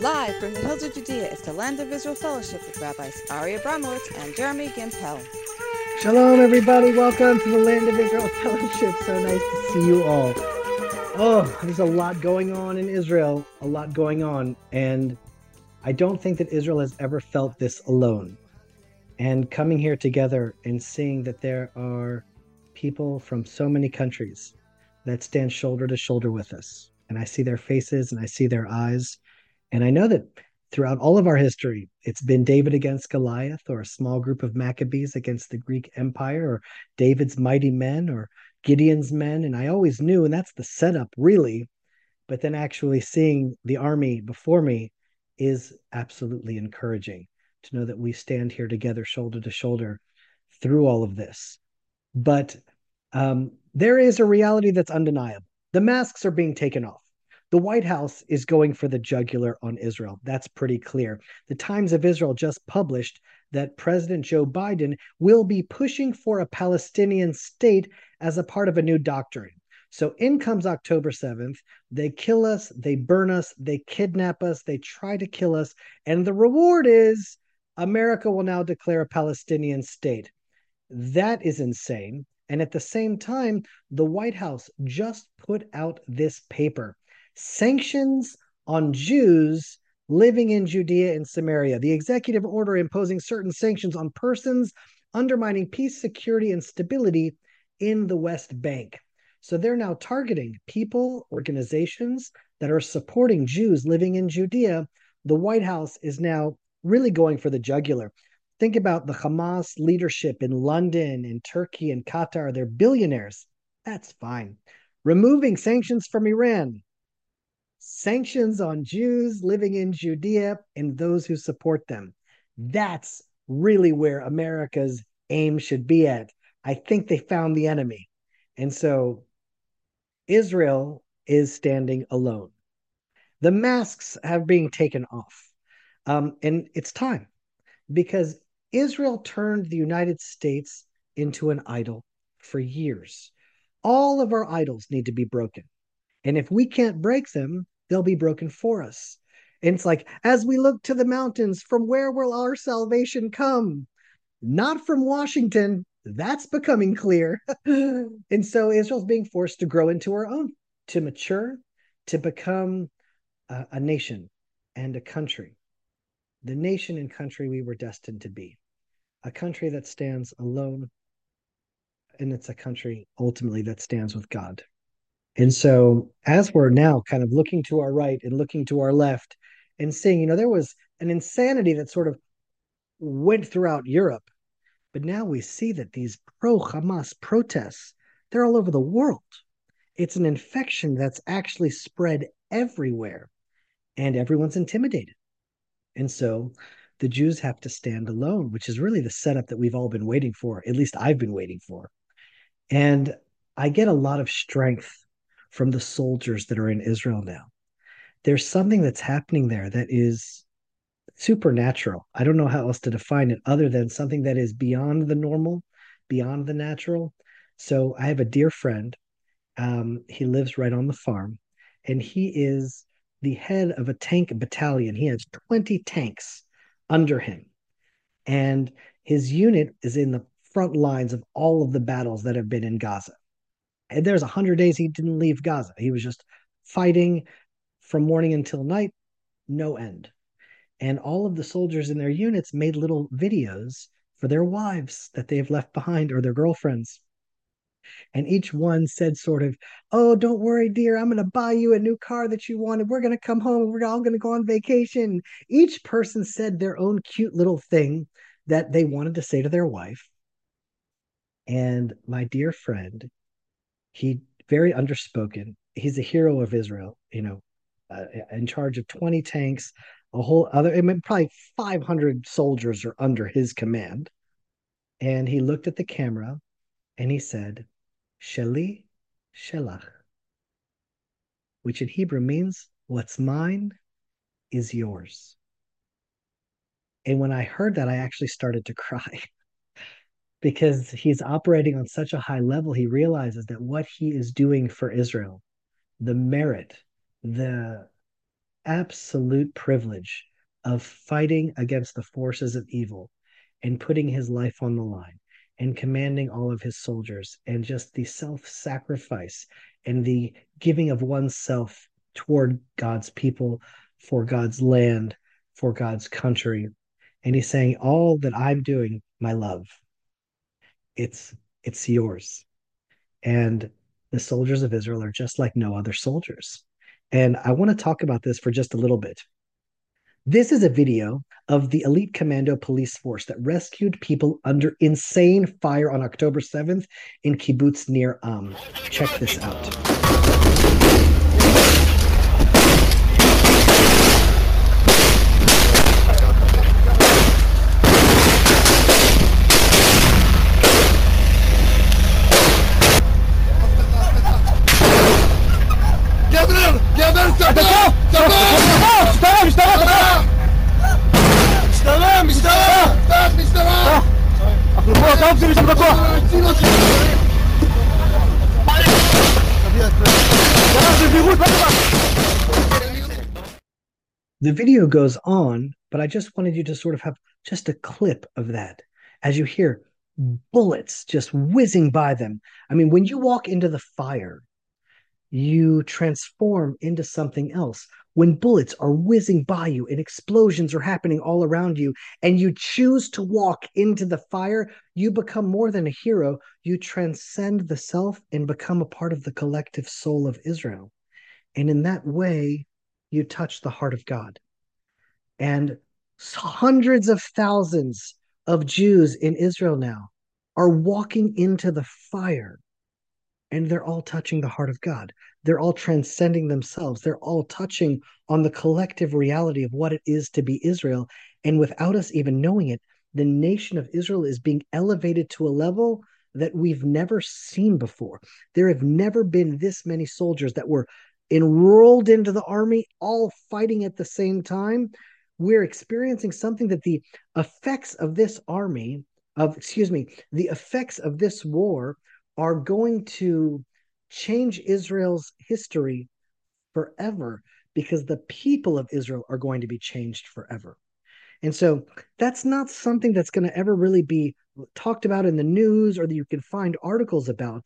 Live from the hills of Judea is the Land of Israel Fellowship with Rabbis Ari Abramowitz and Jeremy Gimpel. Shalom, everybody. Welcome to the Land of Israel Fellowship. So nice to see you all. Oh, there's a lot going on in Israel, a lot going on. And I don't think that Israel has ever felt this alone. And coming here together and seeing that there are people from so many countries that stand shoulder to shoulder with us. And I see their faces and I see their eyes. And I know that throughout all of our history, it's been David against Goliath, or a small group of Maccabees against the Greek Empire, or David's mighty men, or Gideon's men. And I always knew, and that's the setup, really. But then actually seeing the army before me is absolutely encouraging to know that we stand here together, shoulder to shoulder, through all of this. But um, there is a reality that's undeniable. The masks are being taken off. The White House is going for the jugular on Israel. That's pretty clear. The Times of Israel just published that President Joe Biden will be pushing for a Palestinian state as a part of a new doctrine. So in comes October 7th. They kill us, they burn us, they kidnap us, they try to kill us. And the reward is America will now declare a Palestinian state. That is insane. And at the same time, the White House just put out this paper sanctions on Jews living in Judea and Samaria. The executive order imposing certain sanctions on persons undermining peace, security, and stability in the West Bank. So they're now targeting people, organizations that are supporting Jews living in Judea. The White House is now really going for the jugular. Think about the Hamas leadership in London, in Turkey, and Qatar. They're billionaires. That's fine. Removing sanctions from Iran, sanctions on Jews living in Judea and those who support them. That's really where America's aim should be at. I think they found the enemy. And so Israel is standing alone. The masks have been taken off. Um, and it's time because Israel turned the United States into an idol for years. All of our idols need to be broken. And if we can't break them, they'll be broken for us. And it's like, as we look to the mountains, from where will our salvation come? Not from Washington. That's becoming clear. and so Israel's being forced to grow into her own, to mature, to become a, a nation and a country. The nation and country we were destined to be. A country that stands alone, and it's a country ultimately that stands with God. And so, as we're now kind of looking to our right and looking to our left and seeing, you know, there was an insanity that sort of went throughout Europe. But now we see that these pro Hamas protests, they're all over the world. It's an infection that's actually spread everywhere, and everyone's intimidated. And so the Jews have to stand alone, which is really the setup that we've all been waiting for. At least I've been waiting for. And I get a lot of strength from the soldiers that are in Israel now. There's something that's happening there that is supernatural. I don't know how else to define it other than something that is beyond the normal, beyond the natural. So I have a dear friend. Um, he lives right on the farm, and he is the head of a tank battalion. He has 20 tanks under him. And his unit is in the front lines of all of the battles that have been in Gaza. There's a hundred days he didn't leave Gaza. He was just fighting from morning until night, no end. And all of the soldiers in their units made little videos for their wives that they've left behind or their girlfriends. And each one said, sort of, Oh, don't worry, dear. I'm going to buy you a new car that you wanted. We're going to come home. We're all going to go on vacation. Each person said their own cute little thing that they wanted to say to their wife. And my dear friend he very underspoken. He's a hero of Israel, you know, uh, in charge of 20 tanks, a whole other, I mean, probably 500 soldiers are under his command. And he looked at the camera and he said, Sheli Shelach, which in Hebrew means, What's mine is yours. And when I heard that, I actually started to cry because he's operating on such a high level, he realizes that what he is doing for Israel, the merit, the absolute privilege of fighting against the forces of evil and putting his life on the line and commanding all of his soldiers and just the self sacrifice and the giving of oneself toward God's people, for God's land, for God's country. And he's saying, All that I'm doing, my love, it's it's yours. And the soldiers of Israel are just like no other soldiers. And I want to talk about this for just a little bit. This is a video of the elite commando police force that rescued people under insane fire on October 7th in kibbutz Nir Am. Check this out. The video goes on, but I just wanted you to sort of have just a clip of that as you hear bullets just whizzing by them. I mean, when you walk into the fire, you transform into something else. When bullets are whizzing by you and explosions are happening all around you, and you choose to walk into the fire, you become more than a hero. You transcend the self and become a part of the collective soul of Israel. And in that way, you touch the heart of God. And hundreds of thousands of Jews in Israel now are walking into the fire and they're all touching the heart of God. They're all transcending themselves. They're all touching on the collective reality of what it is to be Israel. And without us even knowing it, the nation of Israel is being elevated to a level that we've never seen before. There have never been this many soldiers that were enrolled into the army, all fighting at the same time. We're experiencing something that the effects of this army, of excuse me, the effects of this war are going to change Israel's history forever because the people of Israel are going to be changed forever. And so that's not something that's going to ever really be talked about in the news or that you can find articles about.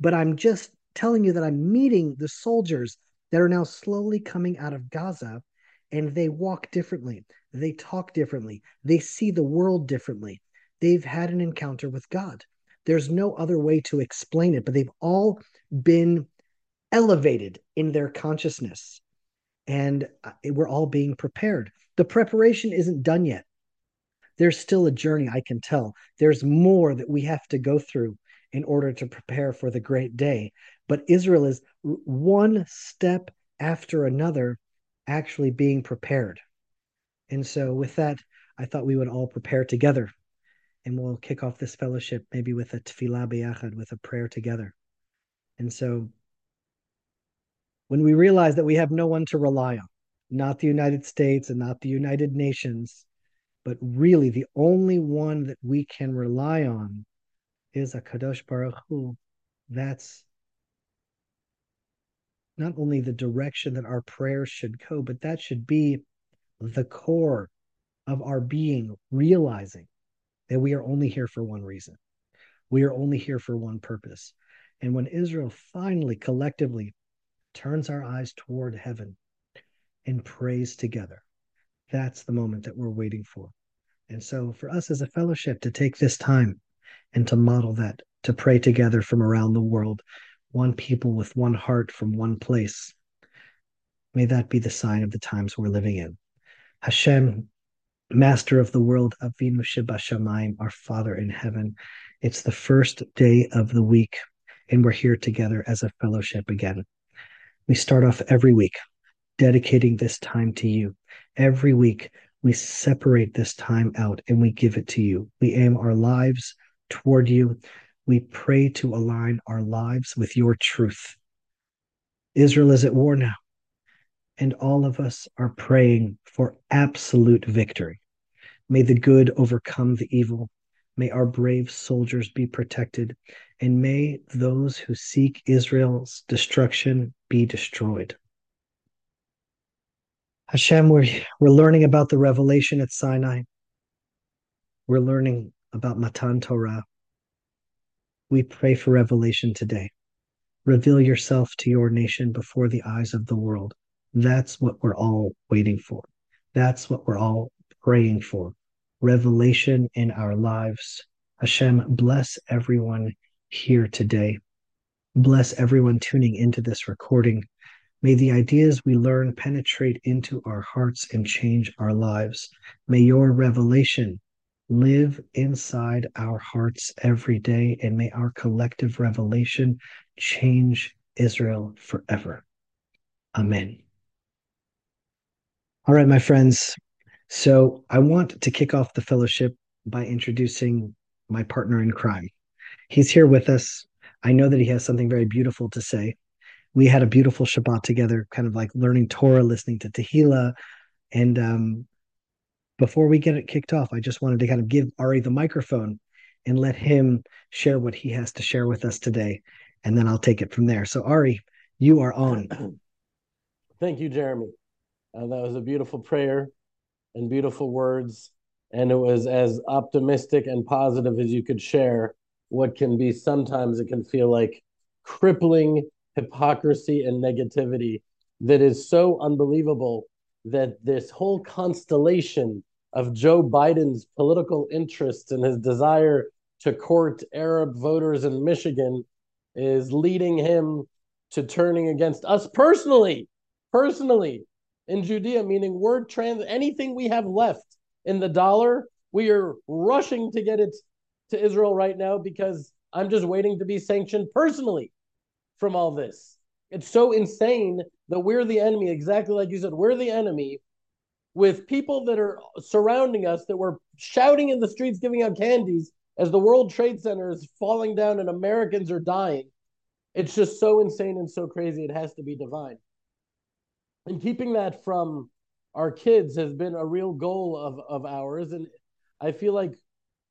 But I'm just telling you that I'm meeting the soldiers that are now slowly coming out of Gaza and they walk differently. They talk differently. They see the world differently. They've had an encounter with God. There's no other way to explain it, but they've all been elevated in their consciousness. And uh, we're all being prepared. The preparation isn't done yet. There's still a journey, I can tell. There's more that we have to go through in order to prepare for the great day. But Israel is one step after another actually being prepared. And so, with that, I thought we would all prepare together and we'll kick off this fellowship maybe with a tefillah biyachad, with a prayer together. And so when we realize that we have no one to rely on, not the United States and not the United Nations, but really the only one that we can rely on is a Kadosh Baruch Hu. That's not only the direction that our prayers should go, but that should be the core of our being, realizing that we are only here for one reason. We are only here for one purpose. And when Israel finally collectively turns our eyes toward heaven and prays together, that's the moment that we're waiting for. And so, for us as a fellowship to take this time and to model that, to pray together from around the world, one people with one heart from one place, may that be the sign of the times we're living in. Hashem, Master of the world, Avinu Shebashamayim, our Father in heaven. It's the first day of the week, and we're here together as a fellowship again. We start off every week dedicating this time to you. Every week, we separate this time out and we give it to you. We aim our lives toward you. We pray to align our lives with your truth. Israel is at war now, and all of us are praying for absolute victory. May the good overcome the evil. May our brave soldiers be protected. And may those who seek Israel's destruction be destroyed. Hashem, we're, we're learning about the revelation at Sinai. We're learning about Matan Torah. We pray for revelation today. Reveal yourself to your nation before the eyes of the world. That's what we're all waiting for. That's what we're all praying for. Revelation in our lives. Hashem, bless everyone here today. Bless everyone tuning into this recording. May the ideas we learn penetrate into our hearts and change our lives. May your revelation live inside our hearts every day, and may our collective revelation change Israel forever. Amen. All right, my friends. So I want to kick off the fellowship by introducing my partner in crime. He's here with us. I know that he has something very beautiful to say. We had a beautiful Shabbat together, kind of like learning Torah, listening to Tehillah. And um, before we get it kicked off, I just wanted to kind of give Ari the microphone and let him share what he has to share with us today. And then I'll take it from there. So, Ari, you are on. Thank you, Jeremy. Uh, that was a beautiful prayer and beautiful words. And it was as optimistic and positive as you could share what can be sometimes it can feel like crippling hypocrisy and negativity that is so unbelievable that this whole constellation of Joe Biden's political interests and his desire to court Arab voters in Michigan is leading him to turning against us personally, personally in Judea, meaning word trans anything we have left in the dollar, we are rushing to get it to Israel right now because I'm just waiting to be sanctioned personally from all this. It's so insane that we're the enemy, exactly like you said, we're the enemy with people that are surrounding us that were shouting in the streets, giving out candies as the World Trade Center is falling down and Americans are dying. It's just so insane and so crazy. It has to be divine and keeping that from our kids has been a real goal of, of ours. And I feel like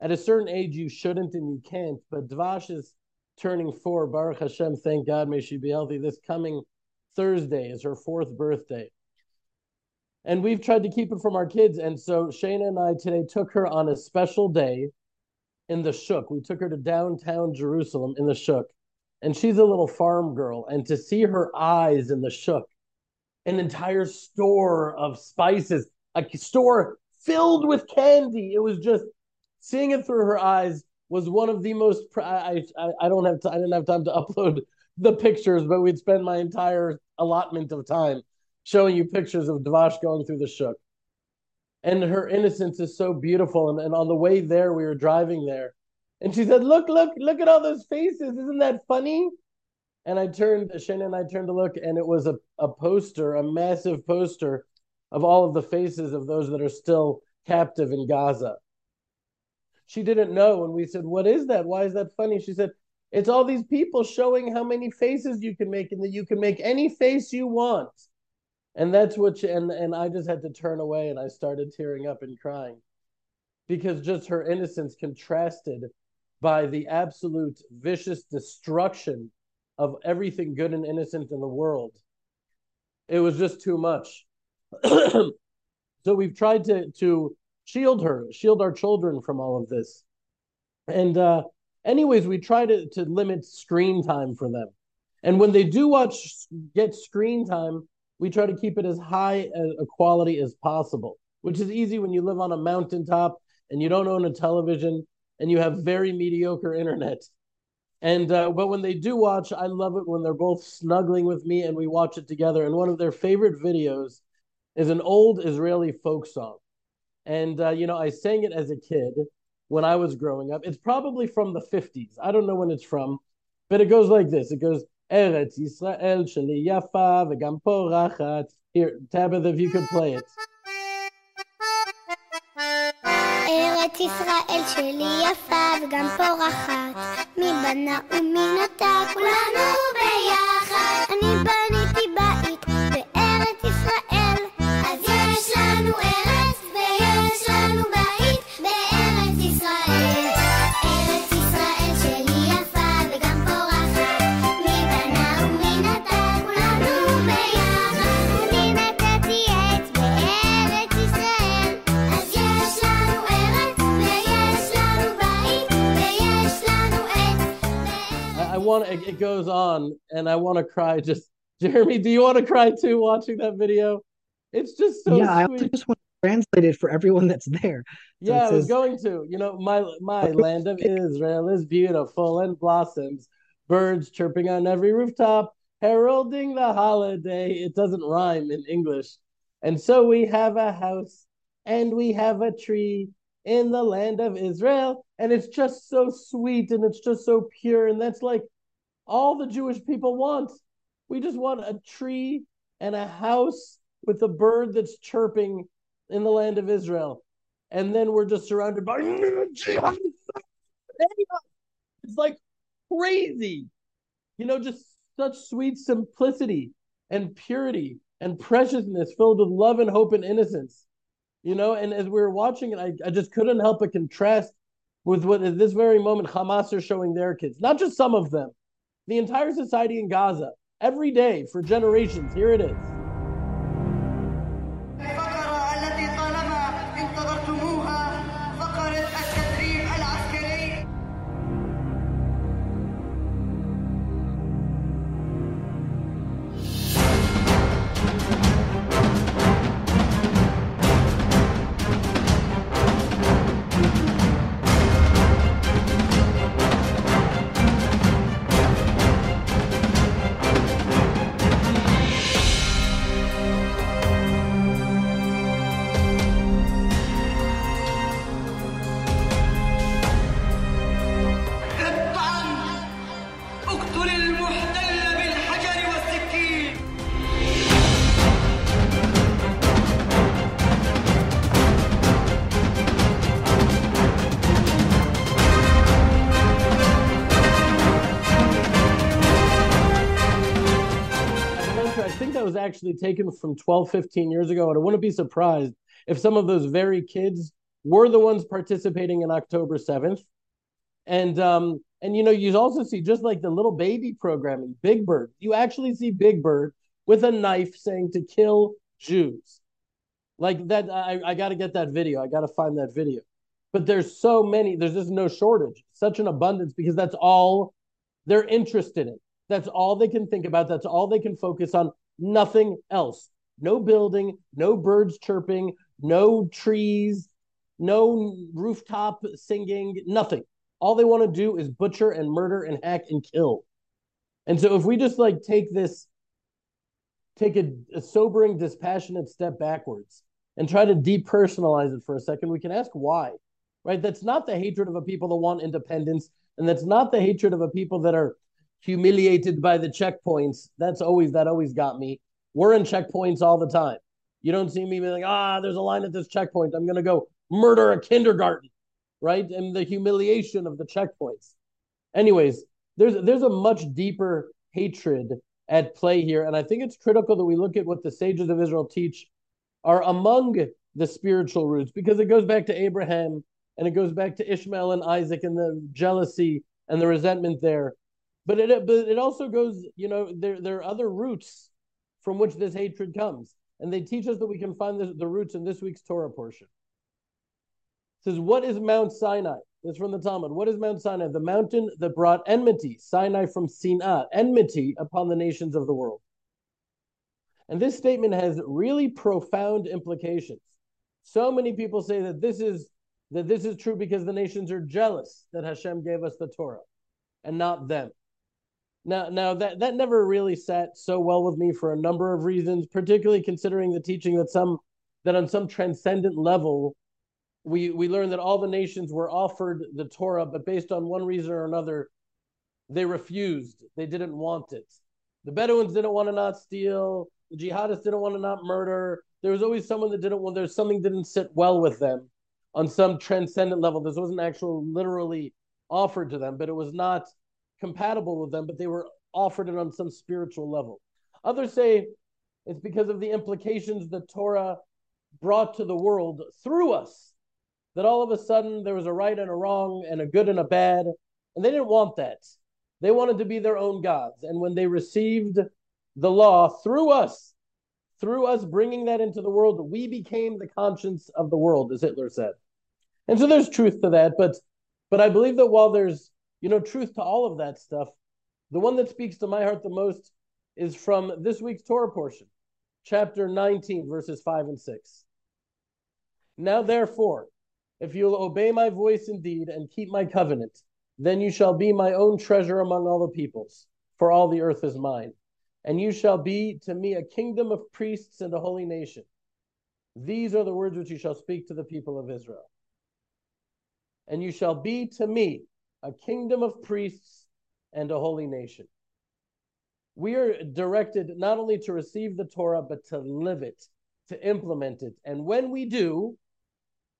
at a certain age you shouldn't and you can't. But Dvash is turning four. Baruch Hashem, thank God, may she be healthy. This coming Thursday is her fourth birthday. And we've tried to keep it from our kids. And so Shana and I today took her on a special day in the Shuk. We took her to downtown Jerusalem in the Shuk. And she's a little farm girl. And to see her eyes in the Shuk an entire store of spices, a store filled with candy. It was just seeing it through her eyes was one of the most. I I, I don't have I didn't have time to upload the pictures, but we'd spend my entire allotment of time showing you pictures of Dvash going through the shuk. And her innocence is so beautiful. And, and on the way there, we were driving there. And she said, Look, look, look at all those faces. Isn't that funny? And I turned Shannon and I turned to look, and it was a, a poster, a massive poster of all of the faces of those that are still captive in Gaza. She didn't know, and we said, "What is that? Why is that funny?" She said, "It's all these people showing how many faces you can make, and that you can make any face you want." And that's what, she, and and I just had to turn away, and I started tearing up and crying, because just her innocence contrasted by the absolute vicious destruction of everything good and innocent in the world. It was just too much. so we've tried to to shield her, shield our children from all of this. And uh, anyways, we try to, to limit screen time for them. And when they do watch get screen time, we try to keep it as high a quality as possible, which is easy when you live on a mountaintop and you don't own a television and you have very mediocre internet. And uh, but when they do watch, I love it when they're both snuggling with me and we watch it together. And one of their favorite videos is an old Israeli folk song. And uh, you know, I sang it as a kid when I was growing up. It's probably from the 50s. I don't know when it's from, but it goes like this. It goes Eretz Yisrael sheli yafa v'gam porachat. Here, Tabitha, if you could play it. ארץ ישראל שלי יפה וגם פורחת, מי בנה ומי נטע כולנו ביחד. אני בניתי בית want it, it goes on, and I want to cry. Just Jeremy, do you want to cry too watching that video? It's just so yeah, I sweet. also just want to translate it for everyone that's there. So yeah, I was says- going to. You know, my my land of Israel is beautiful and blossoms, birds chirping on every rooftop, heralding the holiday. It doesn't rhyme in English. And so we have a house and we have a tree in the land of Israel. And it's just so sweet and it's just so pure. And that's like all the Jewish people want. We just want a tree and a house with a bird that's chirping in the land of Israel. And then we're just surrounded by. It's like crazy. You know, just such sweet simplicity and purity and preciousness filled with love and hope and innocence. You know, and as we were watching it, I, I just couldn't help but contrast with what at this very moment Hamas are showing their kids, not just some of them, the entire society in Gaza, every day for generations. Here it is. Actually taken from 12, 15 years ago. And I wouldn't be surprised if some of those very kids were the ones participating in October 7th. And um, and you know, you also see just like the little baby programming, Big Bird. You actually see Big Bird with a knife saying to kill Jews. Like that, I, I gotta get that video. I gotta find that video. But there's so many, there's just no shortage, such an abundance because that's all they're interested in. That's all they can think about. That's all they can focus on. Nothing else. No building, no birds chirping, no trees, no rooftop singing, nothing. All they want to do is butcher and murder and hack and kill. And so if we just like take this, take a, a sobering, dispassionate step backwards and try to depersonalize it for a second, we can ask why. Right? That's not the hatred of a people that want independence, and that's not the hatred of a people that are humiliated by the checkpoints. That's always that always got me. We're in checkpoints all the time. You don't see me being like, ah, there's a line at this checkpoint. I'm gonna go murder a kindergarten, right? And the humiliation of the checkpoints. Anyways, there's there's a much deeper hatred at play here, and I think it's critical that we look at what the sages of Israel teach are among the spiritual roots because it goes back to Abraham and it goes back to Ishmael and Isaac and the jealousy and the resentment there. But it but it also goes, you know, there there are other roots from which this hatred comes. And they teach us that we can find the, the roots in this week's Torah portion. It says, What is Mount Sinai? Is from the Talmud. What is Mount Sinai? The mountain that brought enmity, Sinai from Sinai, enmity upon the nations of the world. And this statement has really profound implications. So many people say that this is that this is true because the nations are jealous that Hashem gave us the Torah and not them. Now, now that, that never really sat so well with me for a number of reasons, particularly considering the teaching that some that on some transcendent level, we we learned that all the nations were offered the Torah, but based on one reason or another, they refused. They didn't want it. The Bedouins didn't want to not steal. The jihadists didn't want to not murder. There was always someone that didn't want. There's something didn't sit well with them on some transcendent level. This wasn't actually literally offered to them, but it was not compatible with them, but they were offered it on some spiritual level. Others say it's because of the implications the Torah brought to the world through us. That all of a sudden there was a right and a wrong and a good and a bad. And they didn't want that. They wanted to be their own gods. And when they received the law through us, through us bringing that into the world, we became the conscience of the world, as Hitler said. And so there's truth to that. But but I believe that while there's you know truth to all of that stuff, The one that speaks to my heart the most is from this week's Torah portion, chapter 19, verses 5 and 6. Now, therefore, if you'll obey my voice indeed and keep my covenant, then you shall be my own treasure among all the peoples, for all the earth is mine. And you shall be to me a kingdom of priests and a holy nation. These are the words which you shall speak to the people of Israel. And you shall be to me a kingdom of priests and a holy nation. We are directed not only to receive the Torah, but to live it, to implement it. And when we do,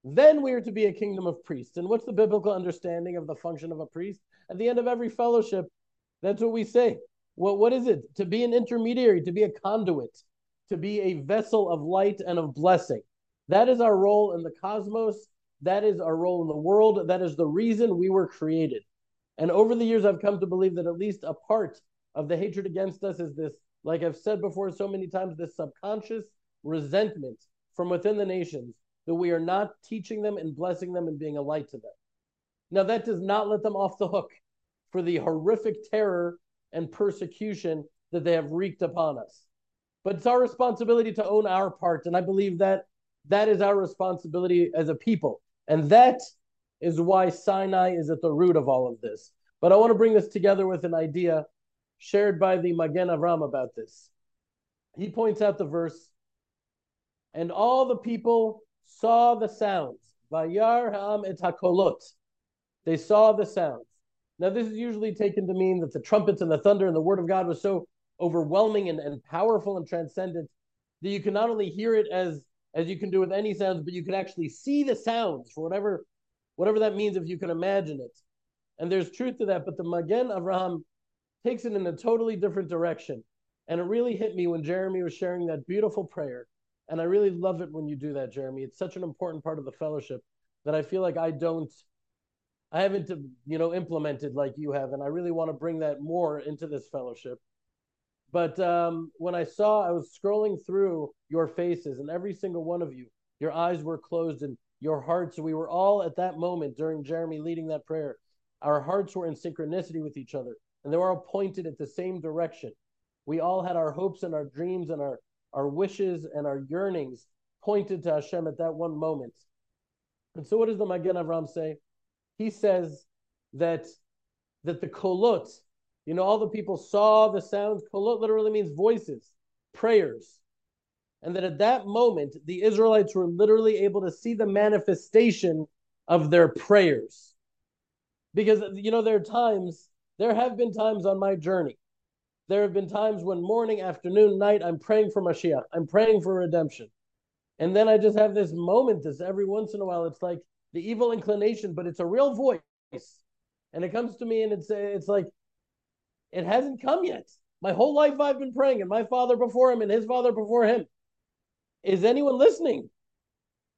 then we are to be a kingdom of priests. And what's the biblical understanding of the function of a priest? At the end of every fellowship, that's what we say. Well, what is it? To be an intermediary, to be a conduit, to be a vessel of light and of blessing. That is our role in the cosmos. That is our role in the world. That is the reason we were created. And over the years, I've come to believe that at least a part of the hatred against us is this, like I've said before so many times, this subconscious resentment from within the nations that we are not teaching them and blessing them and being a light to them. Now, that does not let them off the hook for the horrific terror and persecution that they have wreaked upon us. But it's our responsibility to own our part. And I believe that that is our responsibility as a people. And that is why Sinai is at the root of all of this. But I want to bring this together with an idea shared by the Magen Avram about this. He points out the verse, and all the people saw the sounds. Vayar et hakolot. They saw the sounds. Now, this is usually taken to mean that the trumpets and the thunder and the word of God was so overwhelming and, and powerful and transcendent that you can not only hear it as as you can do with any sounds, but you can actually see the sounds for whatever whatever that means if you can imagine it. And there's truth to that, but the Magen Avraham takes it in a totally different direction. And it really hit me when Jeremy was sharing that beautiful prayer and I really love it when you do that, Jeremy. It's such an important part of the fellowship that I feel like I don't, I haven't, you know, implemented like you have. And I really want to bring that more into this fellowship. But um, when I saw, I was scrolling through your faces, and every single one of you, your eyes were closed and your hearts, we were all at that moment during Jeremy leading that prayer, our hearts were in synchronicity with each other, and they were all pointed at the same direction. We all had our hopes and our dreams and our our wishes and our yearnings pointed to Hashem at that one moment. And so, what does the Magen Avram say? He says that that the kolot, you know, all the people saw the sounds. Kolot literally means voices, prayers, and that at that moment the Israelites were literally able to see the manifestation of their prayers. Because you know, there are times, there have been times on my journey there have been times when morning, afternoon, night, I'm praying for Mashiach. I'm praying for redemption. And then I just have this moment, this every once in a while, it's like the evil inclination, but it's a real voice. And it comes to me and it's it's like it hasn't come yet. My whole life I've been praying, and my father before him and his father before him. Is anyone listening?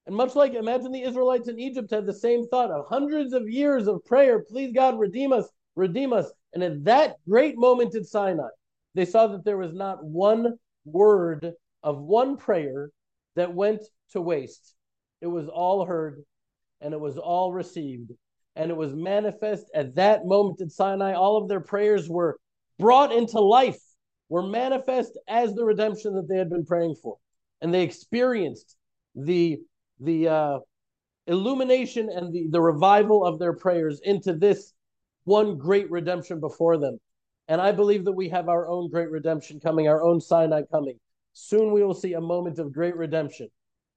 And much like imagine the Israelites in Egypt had the same thought of hundreds of years of prayer, please God, redeem us, redeem us. And at that great moment at Sinai, they saw that there was not one word of one prayer that went to waste. It was all heard and it was all received. And it was manifest at that moment at Sinai. All of their prayers were brought into life, were manifest as the redemption that they had been praying for. And they experienced the, the uh, illumination and the, the revival of their prayers into this one great redemption before them. And I believe that we have our own great redemption coming, our own Sinai coming. Soon we will see a moment of great redemption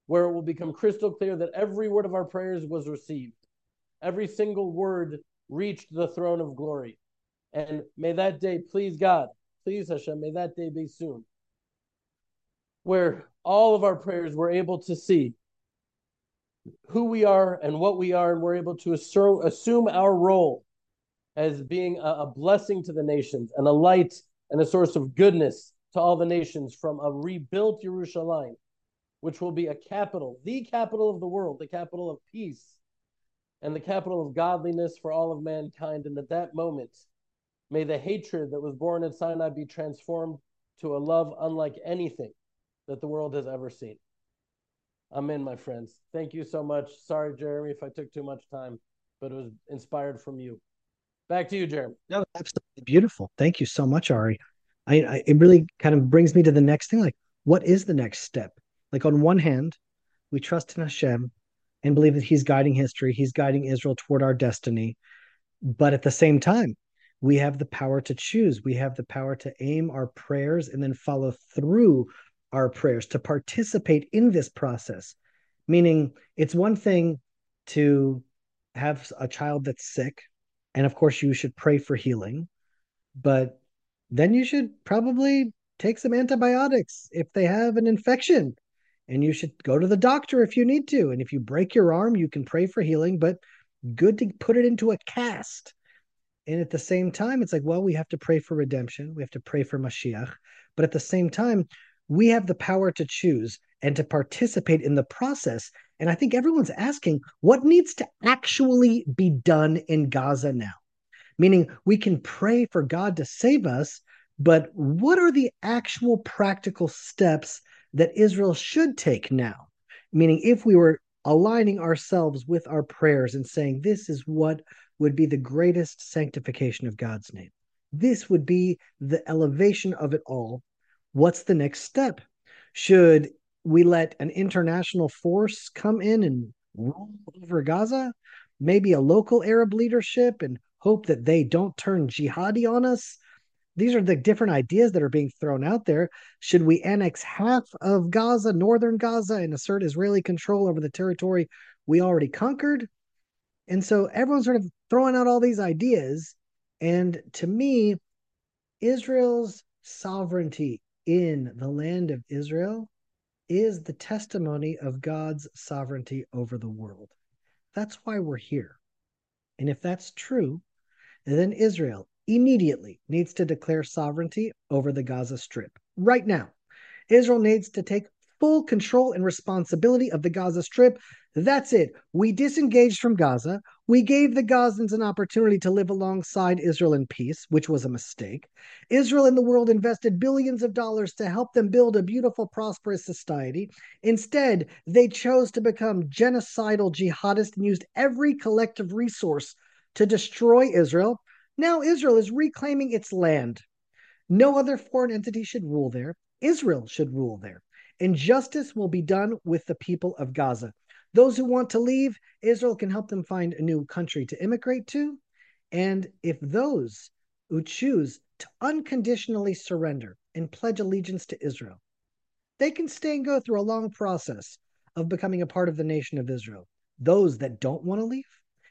where it will become crystal clear that every word of our prayers was received. Every single word reached the throne of glory. And may that day, please God, please Hashem, may that day be soon, where all of our prayers were able to see who we are and what we are, and we're able to assume our role as being a, blessing to the nations and a light and a source of goodness to all the nations from a rebuilt Jerusalem, which will be a capital, the capital of the world, the capital of peace, and the capital of godliness for all of mankind. And at that moment, may the hatred that was born at Sinai be transformed to a love unlike anything that the world has ever seen. Amen, my friends. Thank you so much. Sorry, Jeremy, if I took too much time, but it was inspired from you. Back to you, Jeremy. No, absolutely beautiful. Thank you so much, Ari. I, I it really kind of brings me to the next thing. Like, what is the next step? Like on one hand, we trust in Hashem and believe that He's guiding history, He's guiding Israel toward our destiny. But at the same time, we have the power to choose. We have the power to aim our prayers and then follow through our prayers, to participate in this process. Meaning, it's one thing to have a child that's sick, and of course, you should pray for healing, but then you should probably take some antibiotics if they have an infection. And you should go to the doctor if you need to. And if you break your arm, you can pray for healing, but good to put it into a cast. And at the same time, it's like, well, we have to pray for redemption. We have to pray for Mashiach. But at the same time, we have the power to choose and to participate in the process. And I think everyone's asking what needs to actually be done in Gaza now? Meaning, we can pray for God to save us, but what are the actual practical steps that Israel should take now? Meaning, if we were aligning ourselves with our prayers and saying, This is what would be the greatest sanctification of God's name, this would be the elevation of it all. What's the next step? Should we let an international force come in and rule over Gaza? Maybe a local Arab leadership and hope that they don't turn jihadi on us? These are the different ideas that are being thrown out there. Should we annex half of Gaza, northern Gaza, and assert Israeli control over the territory we already conquered? And so everyone's sort of throwing out all these ideas. And to me, Israel's sovereignty in the land of Israel is the testimony of God's sovereignty over the world. That's why we're here. And if that's true, then Israel immediately needs to declare sovereignty over the Gaza Strip. Right now, Israel needs to take full control and responsibility of the Gaza Strip. That's it. We disengaged from Gaza. We gave the Gazans an opportunity to live alongside Israel in peace, which was a mistake. Israel and the world invested billions of dollars to help them build a beautiful, prosperous society. Instead, they chose to become genocidal jihadists and used every collective resource to destroy Israel. Now Israel is reclaiming its land. No other foreign entity should rule there. Israel should rule there. And justice will be done with the people of Gaza. Those who want to leave, Israel can help them find a new country to immigrate to. And if those who choose to unconditionally surrender and pledge allegiance to Israel, they can stay and go through a long process of becoming a part of the nation of Israel. Those that don't want to leave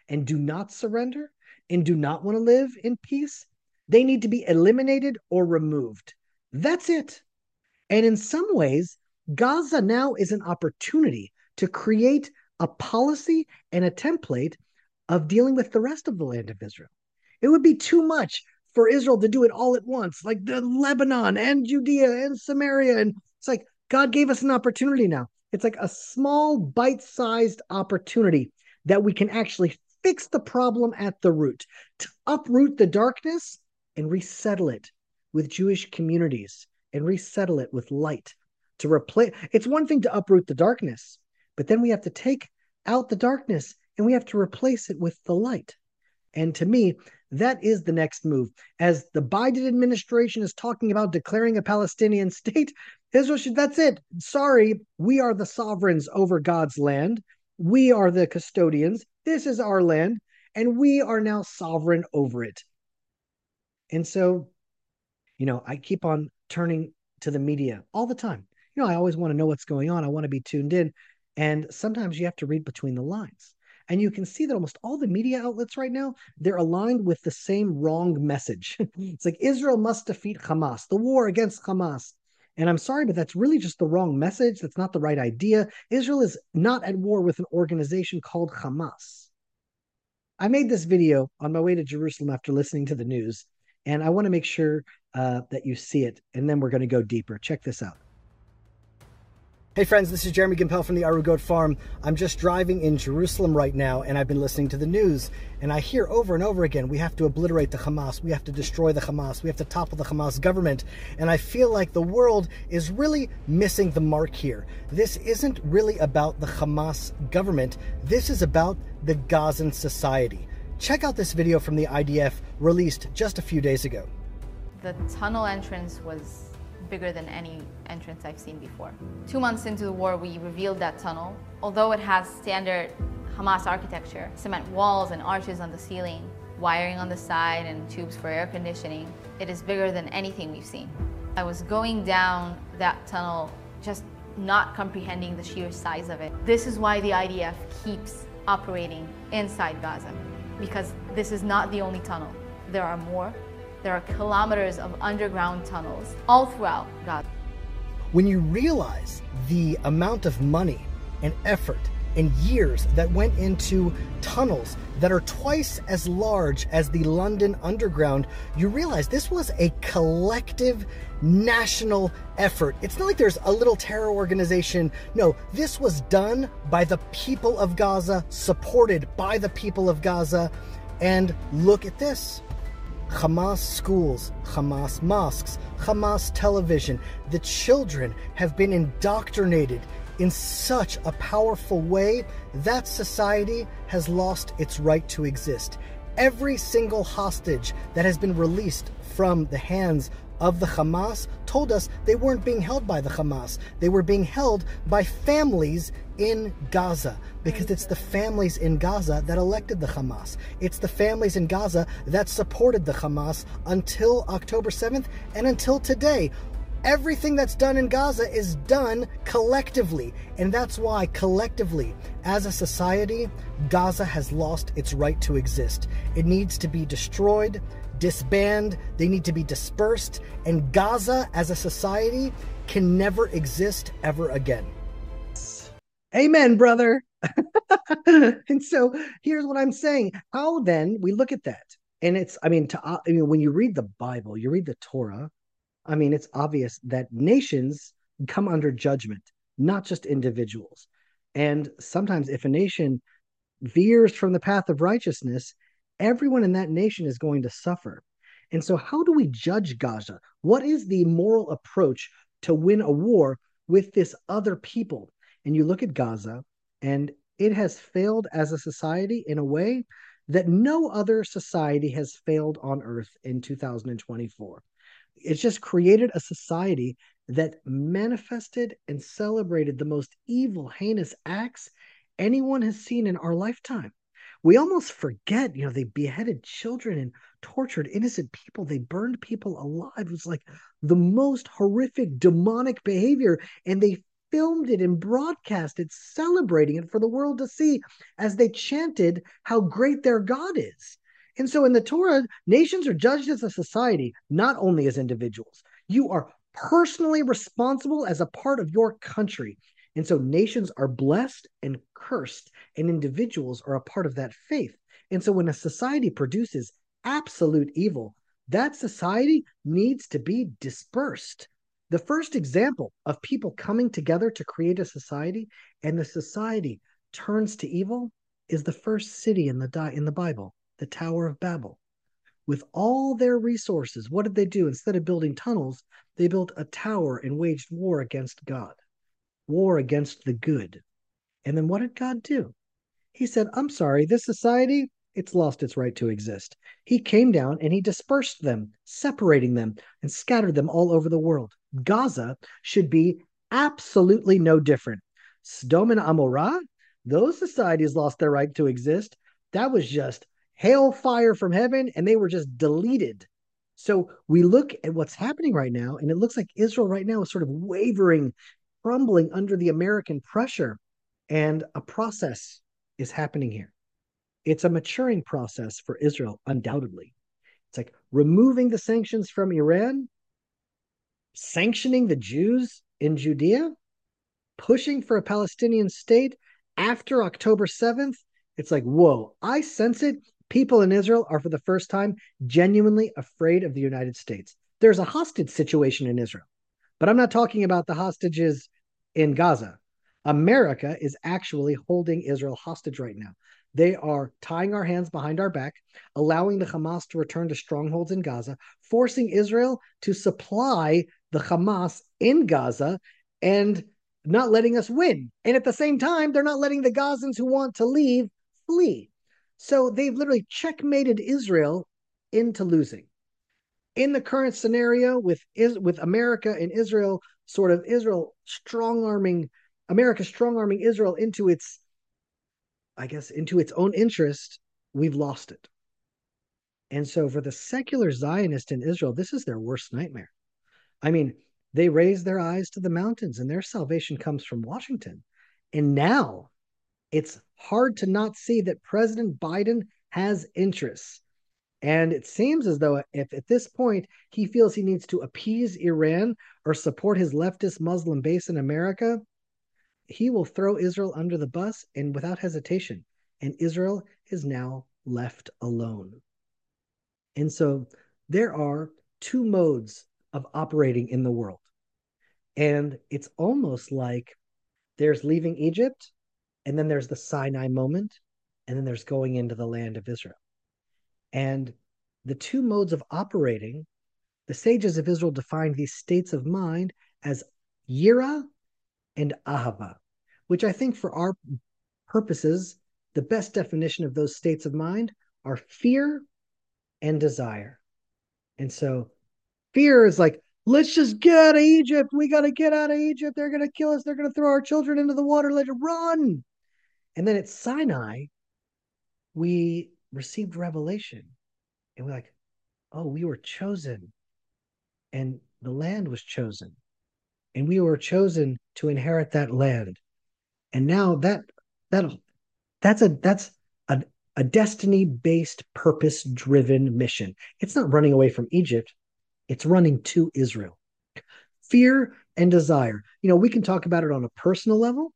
and do not surrender and do not want to live in peace, they need to be eliminated or removed. That's it. And in some ways, Gaza now is an opportunity to create a policy and a template of dealing with the rest of the land of Israel. It would be too much for Israel to do it all at once, like the Lebanon and Judea and Samaria. And it's like God gave us an opportunity now. It's like a small, bite sized opportunity that we can actually fix the problem at the root, to uproot the darkness and resettle it with Jewish communities and resettle it with light. To replace it's one thing to uproot the darkness, but then we have to take out the darkness and we have to replace it with the light. And to me, that is the next move. As the Biden administration is talking about declaring a Palestinian state, Israel should, that's it. Sorry, we are the sovereigns over God's land. We are the custodians. This is our land, and we are now sovereign over it. And so, you know, I keep on turning to the media all the time. You know, I always want to know what's going on. I want to be tuned in. And sometimes you have to read between the lines. And you can see that almost all the media outlets right now, they're aligned with the same wrong message. it's like Israel must defeat Hamas, the war against Hamas. And I'm sorry, but that's really just the wrong message. That's not the right idea. Israel is not at war with an organization called Hamas. I made this video on my way to Jerusalem after listening to the news, and I want to make sure uh, that you see it, and then we're going to go deeper. Check this out. Hey friends, this is Jeremy Gimpel from the Arugot Farm. I'm just driving in Jerusalem right now and I've been listening to the news and I hear over and over again, we have to obliterate the Hamas, we have to destroy the Hamas, we have to topple the Hamas government. And I feel like the world is really missing the mark here. This isn't really about the Hamas government. This is about the Gazan society. check out this video from the IDF released just a few days ago. The tunnel entrance was bigger than any entrance I've seen before. Two months into the war, we revealed that tunnel. Although it has standard Hamas architecture, cement walls and arches on the ceiling, wiring on the side and tubes for air conditioning, it is bigger than anything we've seen. I was going down that tunnel just not comprehending the sheer size of it. This is why the IDF keeps operating inside Gaza, because this is not the only tunnel. There are more. There are kilometers of underground tunnels all throughout Gaza. When you realize the amount of money and effort and years that went into tunnels that are twice as large as the London Underground, you realize this was a collective national effort. It's not like there's a little terror organization. No, this was done by the people of Gaza, supported by the people of Gaza. And look at this. Hamas schools, Hamas mosques, Hamas television. The children have been indoctrinated in such a powerful way that society has lost its right to exist. Every single hostage that has been released from the hands of the Hamas told us they weren't being held by the Hamas. They were being held by families in Gaza because it's the families in Gaza that elected the Hamas. It's the families in Gaza that supported the Hamas until October 7th and until today. Everything that's done in Gaza is done collectively. And that's why, collectively, as a society, Gaza has lost its right to exist. It needs to be destroyed, disbanded, they need to be dispersed, and Gaza as a society can never exist ever again. Amen, brother. and so here's what I'm saying. How then we look at that? And it's, I mean, to, I mean, when you read the Bible, you read the Torah, I mean, it's obvious that nations come under judgment, not just individuals. And sometimes, if a nation veers from the path of righteousness, everyone in that nation is going to suffer. And so, how do we judge Gaza? What is the moral approach to win a war with this other people? And you look at Gaza, and it has failed as a society in a way that no other society has failed on earth in 2024 it's just created a society that manifested and celebrated the most evil, heinous acts anyone has seen in our lifetime. We almost forget, you know, they beheaded children and tortured innocent people. They burned people alive. It was like the most horrific, demonic behavior. And they filmed it and broadcast it, celebrating it for the world to see as they chanted how great their God is. And so in the Torah, nations are judged as a society, not only as individuals. You are personally responsible as a part of your country. And so nations are blessed and cursed, and individuals are a part of that faith. And so when a society produces absolute evil, that society needs to be dispersed. The first example of people coming together to create a society and the society turns to evil is the first city in the in the Bible the Tower of Babel. With all their resources, what did they do? Instead of building tunnels, they built a tower and waged war against God, war against the good. And then what did God do? He said, I'm sorry, this society, it's lost its right to exist. He came down and he dispersed them, separating them and scattered them all over the world. Gaza should be absolutely no different. Sodom and Amorah, those societies lost their right to exist. That was just hailfire from heaven and they were just deleted. So we look at what's happening right now, and it looks like Israel right now is sort of wavering, crumbling under the American pressure. And a process is happening here. It's a maturing process for Israel, undoubtedly. It's like removing the sanctions from Iran, sanctioning the Jews in Judea, pushing for a Palestinian state after October 7th. It's like, whoa, I sense it people in Israel are for the first time genuinely afraid of the United States. There's a hostage situation in Israel, but I'm not talking about the hostages in Gaza. America is actually holding Israel hostage right now. They are tying our hands behind our back, allowing the Hamas to return to strongholds in Gaza, forcing Israel to supply the Hamas in Gaza and not letting us win. And at the same time, they're not letting the Gazans who want to leave flee. So they've literally checkmated Israel into losing. In the current scenario with is with America and Israel, sort of Israel strong arming America strong arming Israel into its, I guess, into its own interest, we've lost it. And so for the secular Zionist in Israel, this is their worst nightmare. I mean, they raise their eyes to the mountains and their salvation comes from Washington. And now it's hard to not see that President Biden has interests. And it seems as though if at this point he feels he needs to appease Iran or support his leftist Muslim base in America, he will throw Israel under the bus and without hesitation. And Israel is now left alone. And so there are two modes of operating in the world. And it's almost like there's leaving Egypt, and then there's the Sinai moment, and then there's going into the land of Israel. And the two modes of operating, the sages of Israel defined these states of mind as yira and ahava, which I think for our purposes, the best definition of those states of mind are fear and desire. And so fear is like, let's just get out of Egypt. We got to get out of Egypt. They're going to kill us. They're going to throw our children into the water. Let it run. And then at Sinai, we received revelation. And we're like, oh, we were chosen. And the land was chosen. And we were chosen to inherit that land. And now that that that's a that's a, a destiny based purpose driven mission. It's not running away from egypt. It's running to israel. Fear and desire. You know we can talk about it on a personal level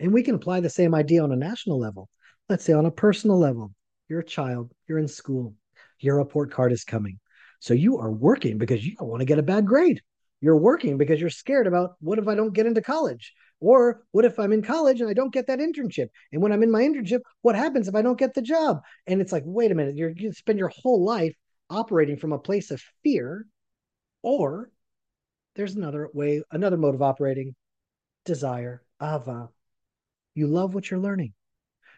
and we can apply the same idea on a national level. Let's say on a personal level you're a child you're in school your report card is coming so you are working because you don't want to get a bad grade you're working because you're scared about what if I don't get into college? Or what if I'm in college and I don't get that internship? And when I'm in my internship, what happens if I don't get the job? And it's like, wait a minute, you're, you spend your whole life operating from a place of fear. Or there's another way, another mode of operating desire, ava. You love what you're learning.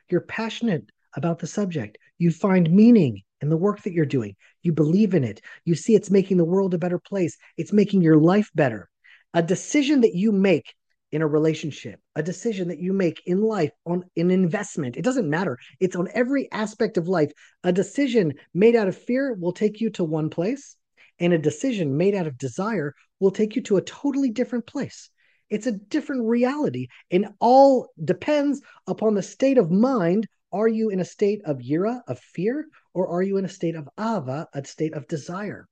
You're passionate about the subject. You find meaning in the work that you're doing. You believe in it. You see it's making the world a better place. It's making your life better. A decision that you make in a relationship, a decision that you make in life on an investment, it doesn't matter. It's on every aspect of life. A decision made out of fear will take you to one place, and a decision made out of desire will take you to a totally different place. It's a different reality, and all depends upon the state of mind are you in a state of yira, of fear, or are you in a state of ava, a state of desire?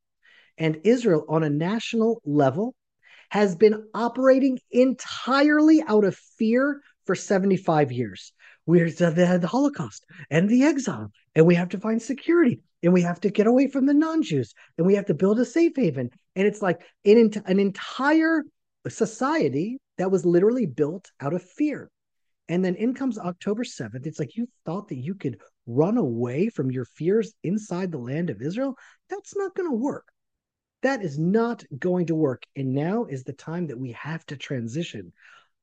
And Israel, on a national level, has been operating entirely out of fear for 75 years. We're the, the Holocaust and the exile, and we have to find security, and we have to get away from the non-Jews, and we have to build a safe haven. And it's like an, an entire society that was literally built out of fear. And then in comes October 7th. It's like you thought that you could run away from your fears inside the land of Israel. That's not going to work. That is not going to work. And now is the time that we have to transition.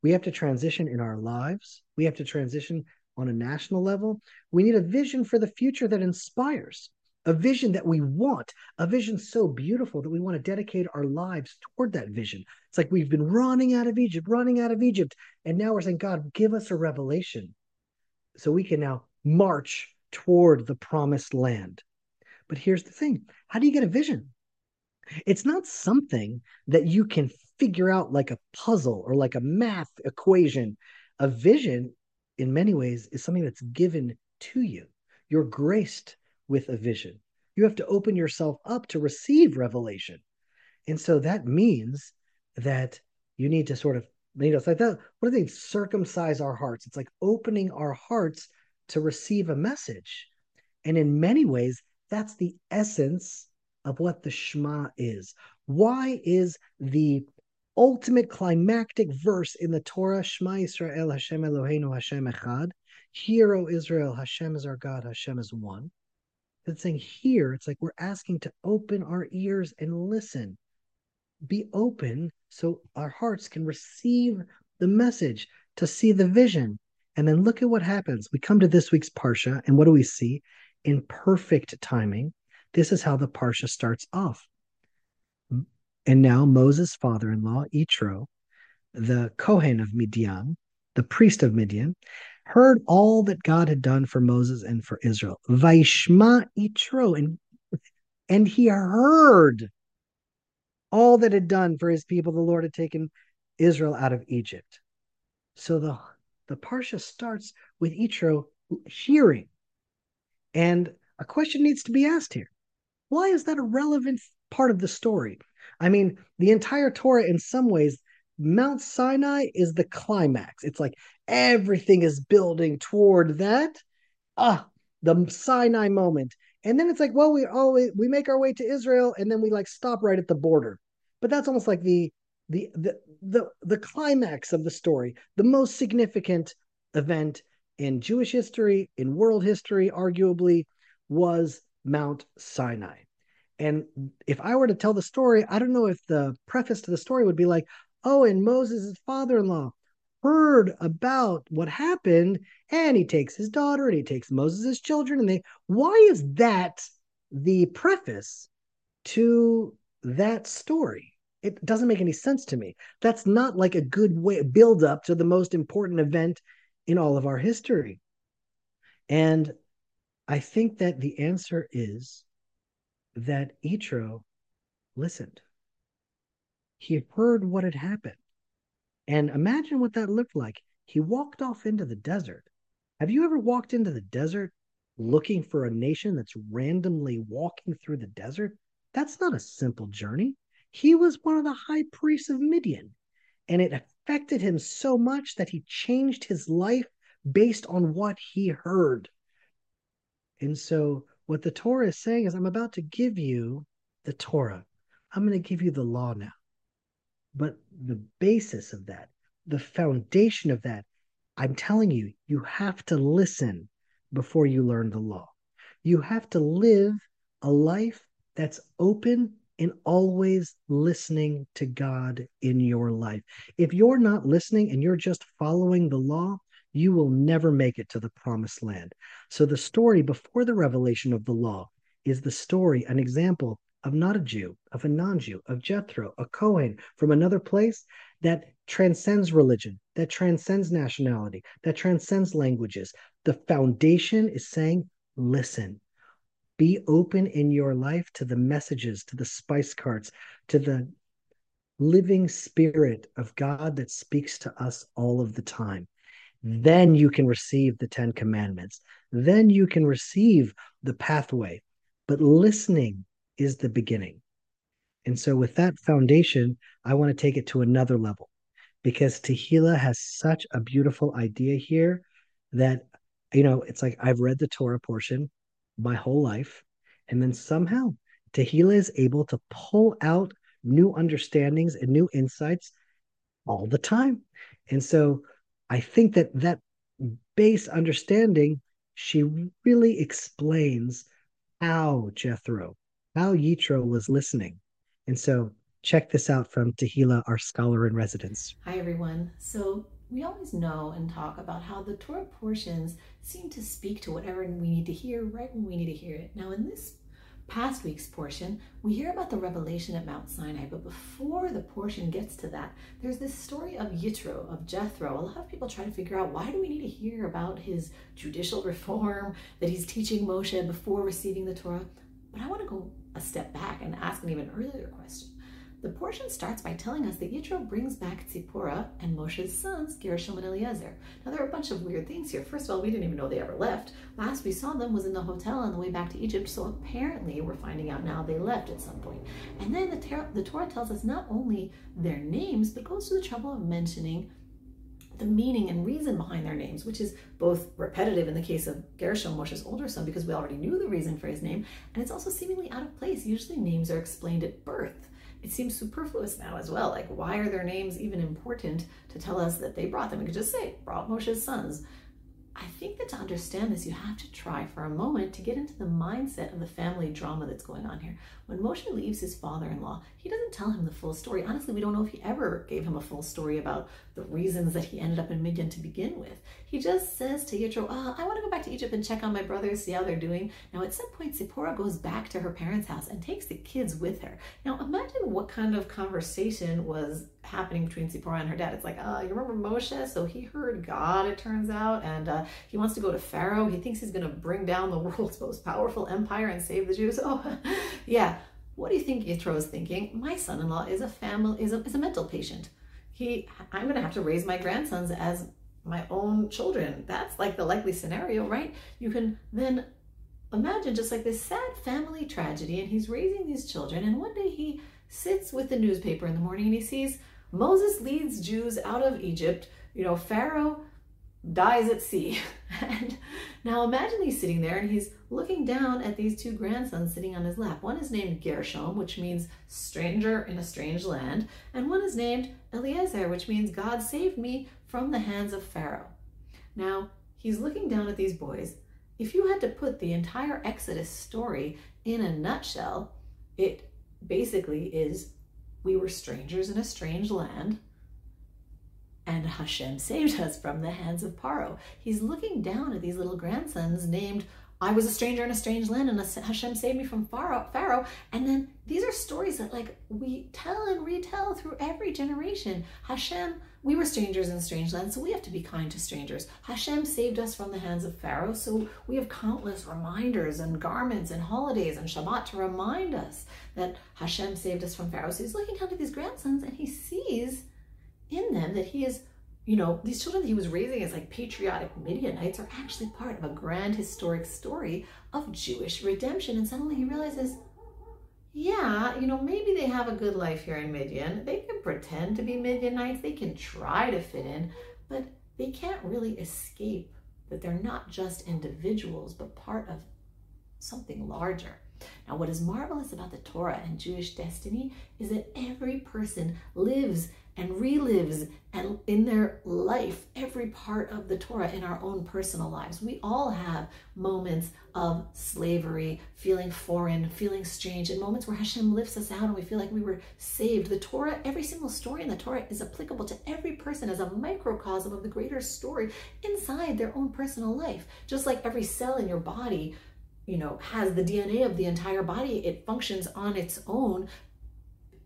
We have to transition in our lives. We have to transition on a national level. We need a vision for the future that inspires a vision that we want, a vision so beautiful that we want to dedicate our lives toward that vision. It's like we've been running out of Egypt, running out of Egypt. And now we're saying, God, give us a revelation so we can now march toward the promised land. But here's the thing how do you get a vision? It's not something that you can figure out like a puzzle or like a math equation. A vision, in many ways, is something that's given to you. You're graced with a vision. You have to open yourself up to receive revelation. And so that means that you need to sort of, you know, it's like that. What do they circumcise our hearts? It's like opening our hearts to receive a message. And in many ways, that's the essence of what the Shema is. Why is the ultimate climactic verse in the Torah, Shema Israel, Hashem Eloheinu, Hashem Echad? Hear, O Israel, Hashem is our God, Hashem is one. It's saying here, it's like we're asking to open our ears and listen. Be open so our hearts can receive the message, to see the vision. And then look at what happens. We come to this week's Parsha, and what do we see? In perfect timing, this is how the Parsha starts off. And now Moses' father in law, Yitro, the Kohen of Midian, the priest of Midian, heard all that God had done for Moses and for Israel. Vaishma Yitro, and, and he heard all that had done for his people. The Lord had taken Israel out of Egypt. So the, the Parsha starts with Yitro hearing. And a question needs to be asked here. Why is that a relevant part of the story? I mean, the entire Torah, in some ways, Mount Sinai is the climax. It's like everything is building toward that. Ah, the Sinai moment. And then it's like, well, we oh we make our way to Israel, and then we like stop right at the border. But that's almost like the the the the, the climax of the story, the most significant event in Jewish history, in world history, arguably, was Mount Sinai. And if I were to tell the story, I don't know if the preface to the story would be like, oh, and Moses' father in law heard about what happened, and he takes his daughter and he takes Moses' children. And they, why is that the preface to that story? It doesn't make any sense to me. That's not like a good way build up to the most important event in all of our history. And I think that the answer is that Yitro listened. He heard what had happened. And imagine what that looked like. He walked off into the desert. Have you ever walked into the desert looking for a nation that's randomly walking through the desert? That's not a simple journey. He was one of the high priests of Midian, and it affected him so much that he changed his life based on what he heard. And so what the Torah is saying is, I'm about to give you the Torah. I'm going to give you the law now. But the basis of that, the foundation of that, I'm telling you, you have to listen before you learn the law. You have to live a life that's open and always listening to God in your life. If you're not listening and you're just following the law, you will never make it to the promised land. So the story before the revelation of the law is the story, an example of not a Jew, of a non Jew, of Jethro, a Cohen from another place that transcends religion, that transcends nationality, that transcends languages. The foundation is saying, listen, be open in your life to the messages, to the spice carts, to the living spirit of God that speaks to us all of the time then you can receive the Ten Commandments. Then you can receive the pathway. But listening is the beginning. And so, with that foundation, I want to take it to another level because Tehillah has such a beautiful idea here that, you know, it's like I've read the Torah portion my whole life. And then somehow Tehillah is able to pull out new understandings and new insights all the time. And so, I think that that base understanding, she really explains how Jethro, how Yitro was listening. And so check this out from Tehillah, our scholar in residence. Hi, everyone. So we always know and talk about how the Torah portions seem to speak to whatever we need to hear right when we need to hear it. Now, in this past week's portion, we hear about the revelation at Mount Sinai, but before the portion gets to that, there's this story of Yitro, of Jethro. A lot of people try to figure out why do we need to hear about his judicial reform that he's teaching Moshe before receiving the Torah? But I want to go a step back and ask an even earlier question. The portion starts by telling us that Yitro brings back Tzipporah and Moshe's sons, Gershom and Eliezer. Now, there are a bunch of weird things here. First of all, we didn't even know they ever left. Last we saw them was in the hotel on the way back to Egypt, so apparently we're finding out now they left at some point. And then the, the Torah tells us not only their names, but goes to the trouble of mentioning the meaning and reason behind their names, which is both repetitive in the case of Gershom, Moshe's older son, because we already knew the reason for his name, and it's also seemingly out of place. Usually names are explained at birth it seems superfluous now as well. Like, why are their names even important to tell us that they brought them? We could just say, brought Moshe's sons. I think that to understand this, you have to try for a moment to get into the mindset of the family drama that's going on here. When Moshe leaves his father in law, he doesn't tell him the full story. Honestly, we don't know if he ever gave him a full story about the reasons that he ended up in Midian to begin with. He just says to Yitro, uh, I want to go back to Egypt and check on my brothers, see how they're doing. Now, at some point, Zipporah goes back to her parents' house and takes the kids with her. Now, imagine what kind of conversation was happening between Zipporah and her dad. It's like, uh, you remember Moshe? So he heard God, it turns out, and uh, he wants to go to Pharaoh. He thinks he's going to bring down the world's most powerful empire and save the Jews. Oh, yeah. What do you think Yitro is thinking? My son-in-law is a family is a, is a mental patient. He, I'm going to have to raise my grandsons as my own children. That's like the likely scenario, right? You can then imagine just like this sad family tragedy, and he's raising these children, and one day he sits with the newspaper in the morning and he sees Moses leads Jews out of Egypt. You know, Pharaoh dies at sea. and now imagine he's sitting there and he's looking down at these two grandsons sitting on his lap. One is named Gershom, which means stranger in a strange land, and one is named Eliezer, which means God saved me from the hands of Pharaoh. Now, he's looking down at these boys. If you had to put the entire Exodus story in a nutshell, it basically is we were strangers in a strange land and Hashem saved us from the hands of Paro. He's looking down at these little grandsons named I was a stranger in a strange land and Hashem saved me from Pharaoh. And then these are stories that like we tell and retell through every generation. Hashem, we were strangers in strange land, so we have to be kind to strangers. Hashem saved us from the hands of Pharaoh, so we have countless reminders and garments and holidays and Shabbat to remind us that Hashem saved us from Pharaoh. So he's looking down at these grandsons and he sees in them that he is, you know, these children that he was raising as like patriotic Midianites are actually part of a grand historic story of Jewish redemption. And suddenly he realizes, yeah, you know, maybe they have a good life here in Midian. They can pretend to be Midianites, they can try to fit in, but they can't really escape that they're not just individuals, but part of something larger. Now, what is marvelous about the Torah and Jewish destiny is that every person lives and relives and in their life every part of the Torah in our own personal lives. We all have moments of slavery, feeling foreign, feeling strange, and moments where Hashem lifts us out and we feel like we were saved. The Torah, every single story in the Torah is applicable to every person as a microcosm of the greater story inside their own personal life. Just like every cell in your body you know has the dna of the entire body it functions on its own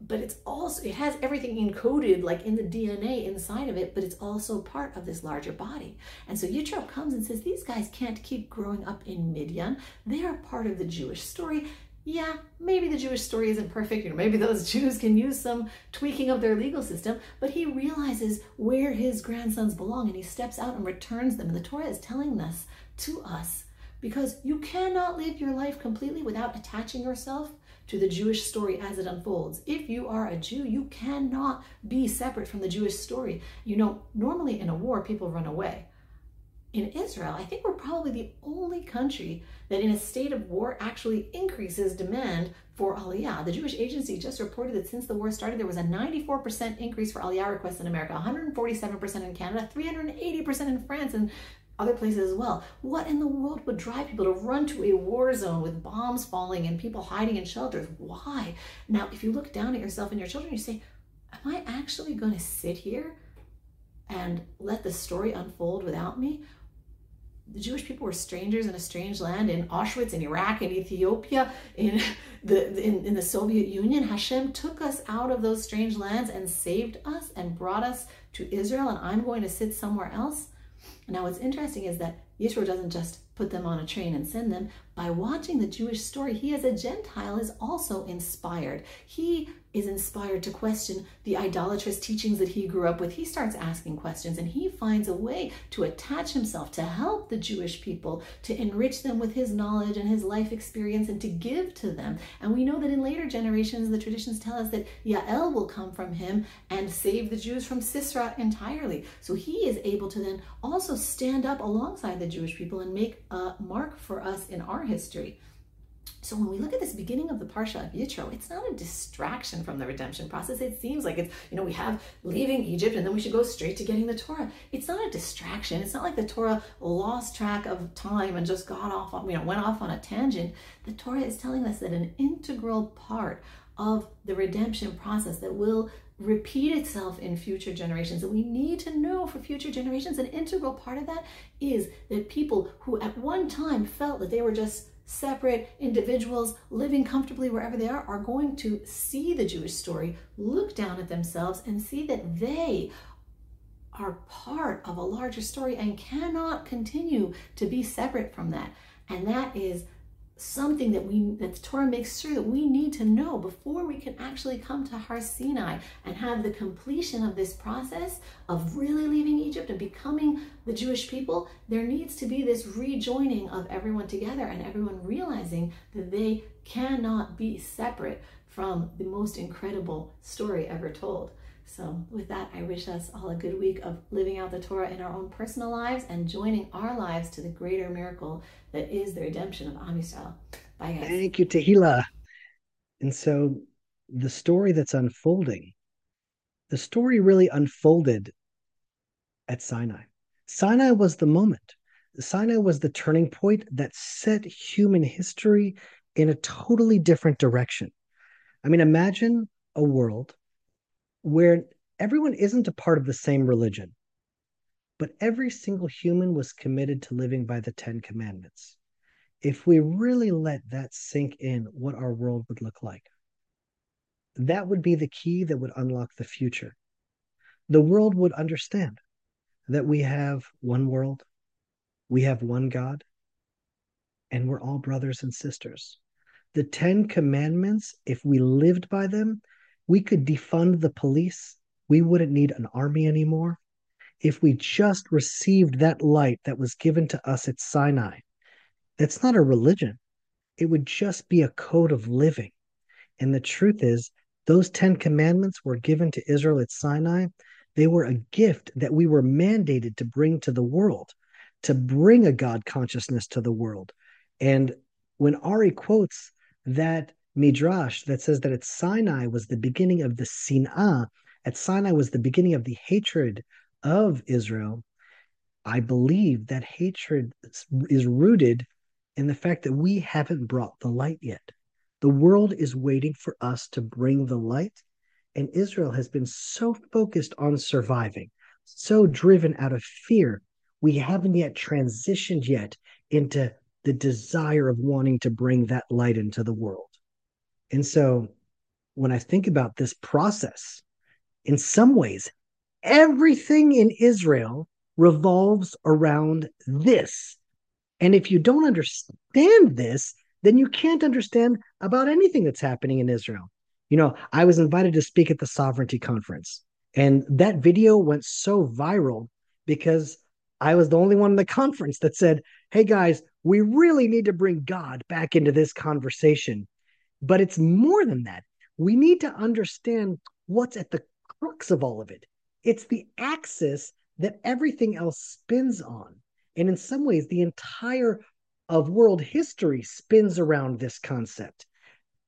but it's also it has everything encoded like in the DNA inside of it, but it's also part of this larger body. And so Yitro comes and says these guys can't keep growing up in Midian. They are part of the Jewish story. Yeah, maybe the Jewish story isn't perfect, you know, maybe those Jews can use some tweaking of their legal system, but he realizes where his grandsons belong and he steps out and returns them. And the Torah is telling this to us because you cannot live your life completely without attaching yourself to the Jewish story as it unfolds. If you are a Jew, you cannot be separate from the Jewish story. You know, normally in a war, people run away. In Israel, I think we're probably the only country that in a state of war actually increases demand for Aliyah. The Jewish Agency just reported that since the war started, there was a 94% increase for Aliyah requests in America, 147% in Canada, 380% in France, and other places as well. What in the world would drive people to run to a war zone with bombs falling and people hiding in shelters? Why? Now, if you look down at yourself and your children, you say, Am I actually going to sit here and let the story unfold without me? The Jewish people were strangers in a strange land in Auschwitz, in Iraq, in Ethiopia, in the in, in the Soviet Union. Hashem took us out of those strange lands and saved us and brought us to Israel, and I'm going to sit somewhere else. Now, what's interesting is that Yeshua doesn't just put them on a train and send them. By watching the Jewish story, he as a Gentile is also inspired. He is inspired to question the idolatrous teachings that he grew up with. He starts asking questions and he finds a way to attach himself to help the Jewish people, to enrich them with his knowledge and his life experience and to give to them. And we know that in later generations, the traditions tell us that Yael will come from him and save the Jews from Sisera entirely. So he is able to then also stand up alongside the Jewish people and make a mark for us in our history. So when we look at this beginning of the Parsha of Yitro, it's not a distraction from the redemption process. It seems like it's, you know, we have leaving Egypt and then we should go straight to getting the Torah. It's not a distraction. It's not like the Torah lost track of time and just got off, you know, went off on a tangent. The Torah is telling us that an integral part of the redemption process that will repeat itself in future generations. And we need to know for future generations, an integral part of that is that people who at one time felt that they were just separate individuals living comfortably wherever they are are going to see the Jewish story, look down at themselves, and see that they are part of a larger story and cannot continue to be separate from that. And that is something that we that the Torah makes sure that we need to know before we can actually come to Har Sinai and have the completion of this process of really leaving Egypt and becoming the Jewish people. There needs to be this rejoining of everyone together and everyone realizing that they cannot be separate from the most incredible story ever told. So, with that, I wish us all a good week of living out the Torah in our own personal lives and joining our lives to the greater miracle that is the redemption of Am Yisrael. Bye, guys. Thank you, Tehila. And so, the story that's unfolding, the story really unfolded at Sinai. Sinai was the moment. Sinai was the turning point that set human history in a totally different direction. I mean, imagine a world where everyone isn't a part of the same religion, but every single human was committed to living by the Ten Commandments. If we really let that sink in, what our world would look like, that would be the key that would unlock the future. The world would understand that we have one world, we have one God, and we're all brothers and sisters. The Ten Commandments, if we lived by them, we could defund the police. We wouldn't need an army anymore. If we just received that light that was given to us at Sinai, that's not a religion. It would just be a code of living. And the truth is, those 10 commandments were given to Israel at Sinai. They were a gift that we were mandated to bring to the world, to bring a God consciousness to the world. And when Ari quotes that midrash that says that at Sinai was the beginning of the sin'ah, at Sinai was the beginning of the hatred of Israel. I believe that hatred is rooted in the fact that we haven't brought the light yet. The world is waiting for us to bring the light, and Israel has been so focused on surviving, so driven out of fear, we haven't yet transitioned yet into the desire of wanting to bring that light into the world. And so when I think about this process, in some ways, everything in Israel revolves around this. And if you don't understand this, then you can't understand about anything that's happening in Israel. You know, I was invited to speak at the Sovereignty Conference, and that video went so viral because I was the only one in the conference that said, Hey guys, we really need to bring God back into this conversation. But it's more than that. We need to understand what's at the crux of all of it. It's the axis that everything else spins on. And in some ways, the entire of world history spins around this concept.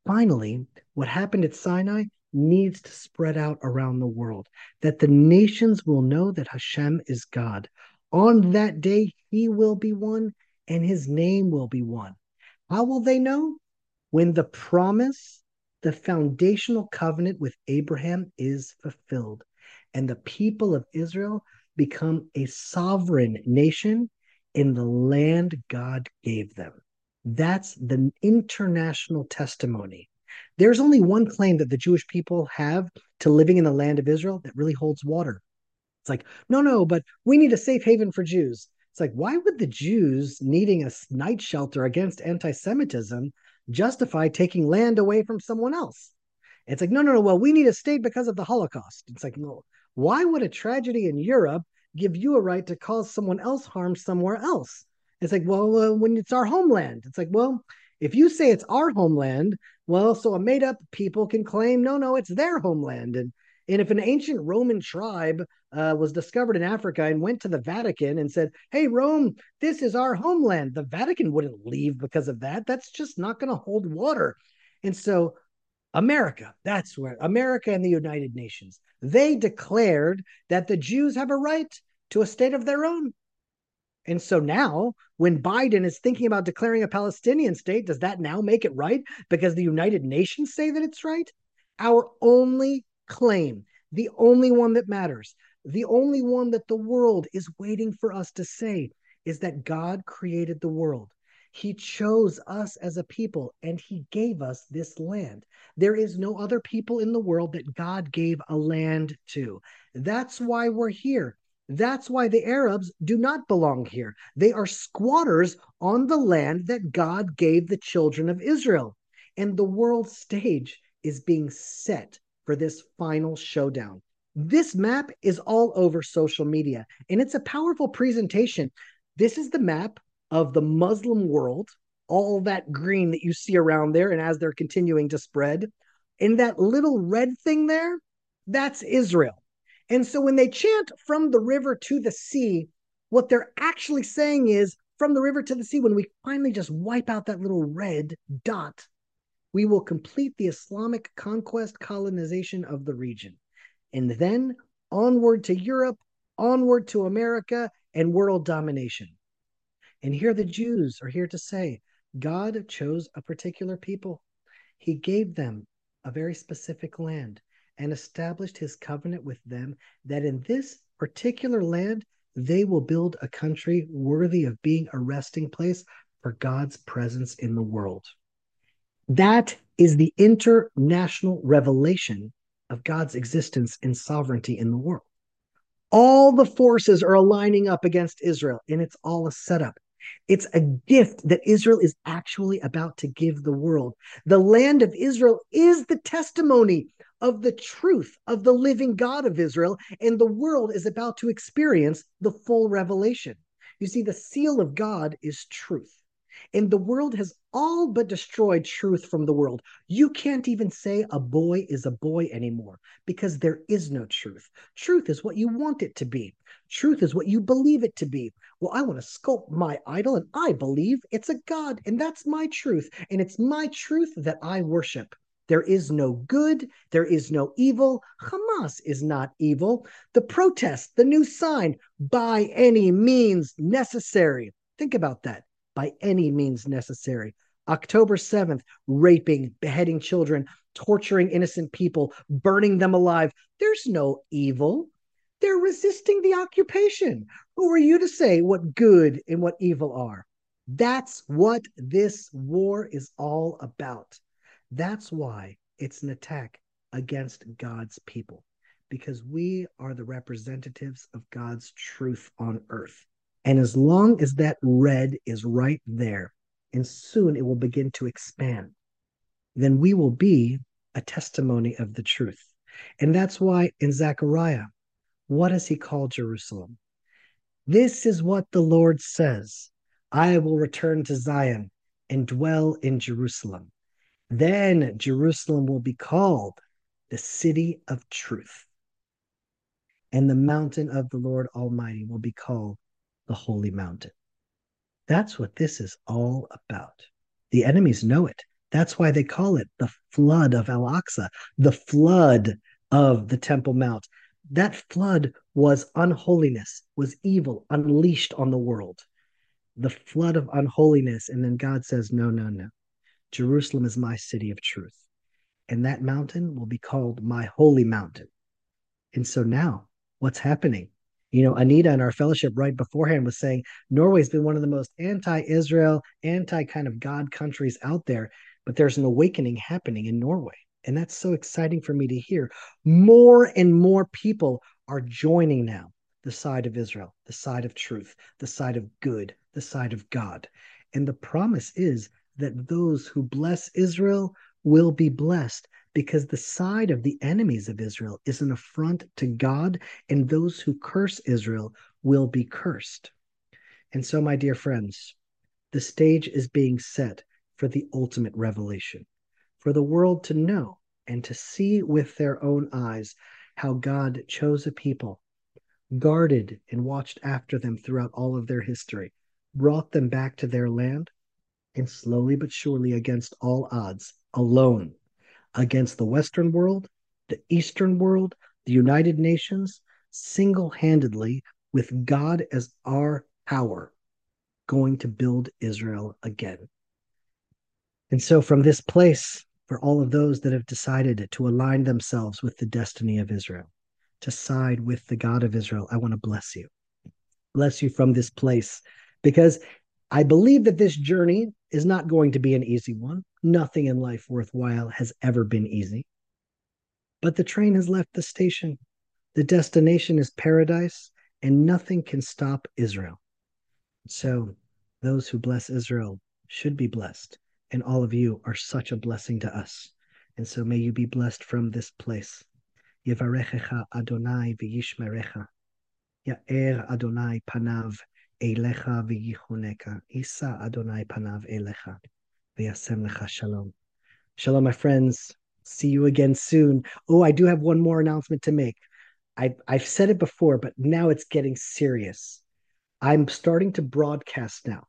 Finally, what happened at Sinai needs to spread out around the world, that the nations will know that Hashem is God. On that day, he will be one and his name will be one. How will they know? When the promise, the foundational covenant with Abraham is fulfilled, and the people of Israel become a sovereign nation in the land God gave them. That's the international testimony. There's only one claim that the Jewish people have to living in the land of Israel that really holds water. It's like, no, no, but we need a safe haven for Jews. It's like, why would the Jews needing a night shelter against anti Semitism justify taking land away from someone else. It's like, no, no, no. Well, we need a state because of the Holocaust. It's like, no. Why would a tragedy in Europe give you a right to cause someone else harm somewhere else? It's like, well, uh, when it's our homeland, it's like, well, if you say it's our homeland, well, so a made up people can claim, no, no, it's their homeland. And and if an ancient Roman tribe uh, was discovered in Africa and went to the Vatican and said, Hey, Rome, this is our homeland, the Vatican wouldn't leave because of that. That's just not going to hold water. And so, America, that's where America and the United Nations, they declared that the Jews have a right to a state of their own. And so now, when Biden is thinking about declaring a Palestinian state, does that now make it right because the United Nations say that it's right? Our only claim the only one that matters, the only one that the world is waiting for us to say is that God created the world. He chose us as a people and he gave us this land. There is no other people in the world that God gave a land to. That's why we're here. That's why the Arabs do not belong here. They are squatters on the land that God gave the children of Israel. And the world stage is being set for this final showdown. This map is all over social media, and it's a powerful presentation. This is the map of the Muslim world, all that green that you see around there, and as they're continuing to spread. And that little red thing there, that's Israel. And so when they chant from the river to the sea, what they're actually saying is from the river to the sea, when we finally just wipe out that little red dot, we will complete the Islamic conquest colonization of the region. And then onward to Europe, onward to America, and world domination. And here the Jews are here to say God chose a particular people. He gave them a very specific land and established his covenant with them that in this particular land they will build a country worthy of being a resting place for God's presence in the world. That is the international revelation of God's existence and sovereignty in the world. All the forces are aligning up against Israel, and it's all a setup. It's a gift that Israel is actually about to give the world. The land of Israel is the testimony of the truth of the living God of Israel, and the world is about to experience the full revelation. You see, the seal of God is truth. And the world has all but destroyed truth from the world. You can't even say a boy is a boy anymore because there is no truth. Truth is what you want it to be, truth is what you believe it to be. Well, I want to sculpt my idol and I believe it's a God, and that's my truth. And it's my truth that I worship. There is no good. There is no evil. Hamas is not evil. The protest, the new sign, by any means necessary. Think about that by any means necessary. October 7th, raping, beheading children, torturing innocent people, burning them alive. There's no evil. They're resisting the occupation. Who are you to say what good and what evil are? That's what this war is all about. That's why it's an attack against God's people, because we are the representatives of God's truth on earth. And as long as that red is right there, and soon it will begin to expand, then we will be a testimony of the truth. And that's why in Zechariah, what does he call Jerusalem? This is what the Lord says I will return to Zion and dwell in Jerusalem. Then Jerusalem will be called the city of truth, and the mountain of the Lord Almighty will be called the holy mountain. That's what this is all about. The enemies know it. That's why they call it the flood of Al Aqsa, the flood of the Temple Mount. That flood was unholiness, was evil unleashed on the world. The flood of unholiness. And then God says, No, no, no. Jerusalem is my city of truth. And that mountain will be called my holy mountain. And so now, what's happening? You know, Anita in our fellowship right beforehand was saying Norway's been one of the most anti Israel, anti kind of God countries out there, but there's an awakening happening in Norway. And that's so exciting for me to hear. More and more people are joining now the side of Israel, the side of truth, the side of good, the side of God. And the promise is that those who bless Israel will be blessed because the side of the enemies of Israel is an affront to God, and those who curse Israel will be cursed. And so, my dear friends, the stage is being set for the ultimate revelation, for the world to know and to see with their own eyes how God chose a people, guarded and watched after them throughout all of their history, brought them back to their land, and slowly but surely, against all odds, alone against the Western world, the Eastern world, the United Nations, single handedly, with God as our power, going to build Israel again. And so, from this place, for all of those that have decided to align themselves with the destiny of Israel, to side with the God of Israel, I want to bless you. Bless you from this place because I believe that this journey is not going to be an easy one. Nothing in life worthwhile has ever been easy. But the train has left the station. The destination is paradise, and nothing can stop Israel. So, those who bless Israel should be blessed, and all of you are such a blessing to us. And so, may you be blessed from this place. Yevarechecha Adonai v'yishmerecha. Ya'er Adonai panav elecha v'yichoneka. Isa Adonai panav elecha. V'yasem lecha shalom. Shalom, my friends. See you again soon. Oh, I do have one more announcement to make. I, I've said it before, but now it's getting serious. I'm starting to broadcast now,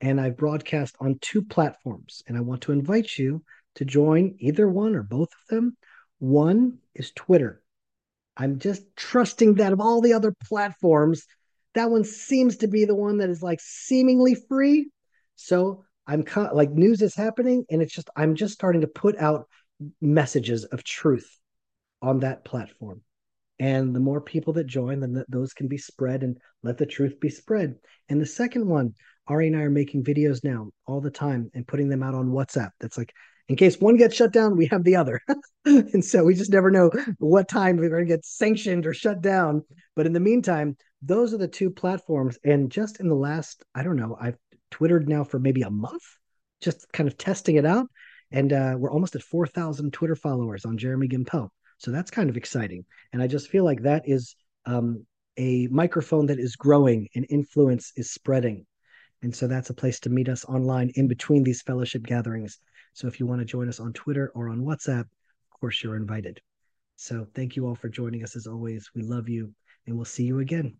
and I've broadcast on two platforms, and I want to invite you to join either one or both of them. One is Twitter. I'm just trusting that of all the other platforms, that one seems to be the one that is like seemingly free. So I'm like news is happening, and it's just I'm just starting to put out messages of truth on that platform. And the more people that join, then those can be spread and let the truth be spread. And the second one, Ari and I are making videos now all the time and putting them out on WhatsApp. That's like, in case one gets shut down, we have the other. and so we just never know what time we're going to get sanctioned or shut down. But in the meantime, those are the two platforms. And just in the last, I don't know, I've Twittered now for maybe a month, just kind of testing it out. And uh, we're almost at 4,000 Twitter followers on Jeremy Gimpel. So that's kind of exciting. And I just feel like that is um, a microphone that is growing and influence is spreading. And so that's a place to meet us online in between these fellowship gatherings. So if you want to join us on Twitter or on WhatsApp, of course, you're invited. So thank you all for joining us as always. We love you and we'll see you again.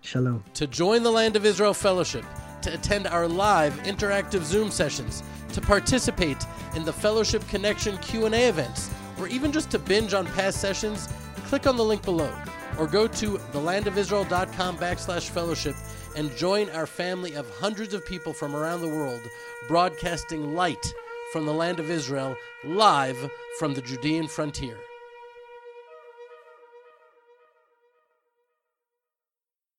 Shalom. To join the Land of Israel Fellowship, to attend our live interactive Zoom sessions, to participate in the Fellowship Connection Q&A events, or even just to binge on past sessions, click on the link below or go to thelandofisrael.com backslash fellowship and join our family of hundreds of people from around the world broadcasting light from the land of Israel live from the Judean frontier.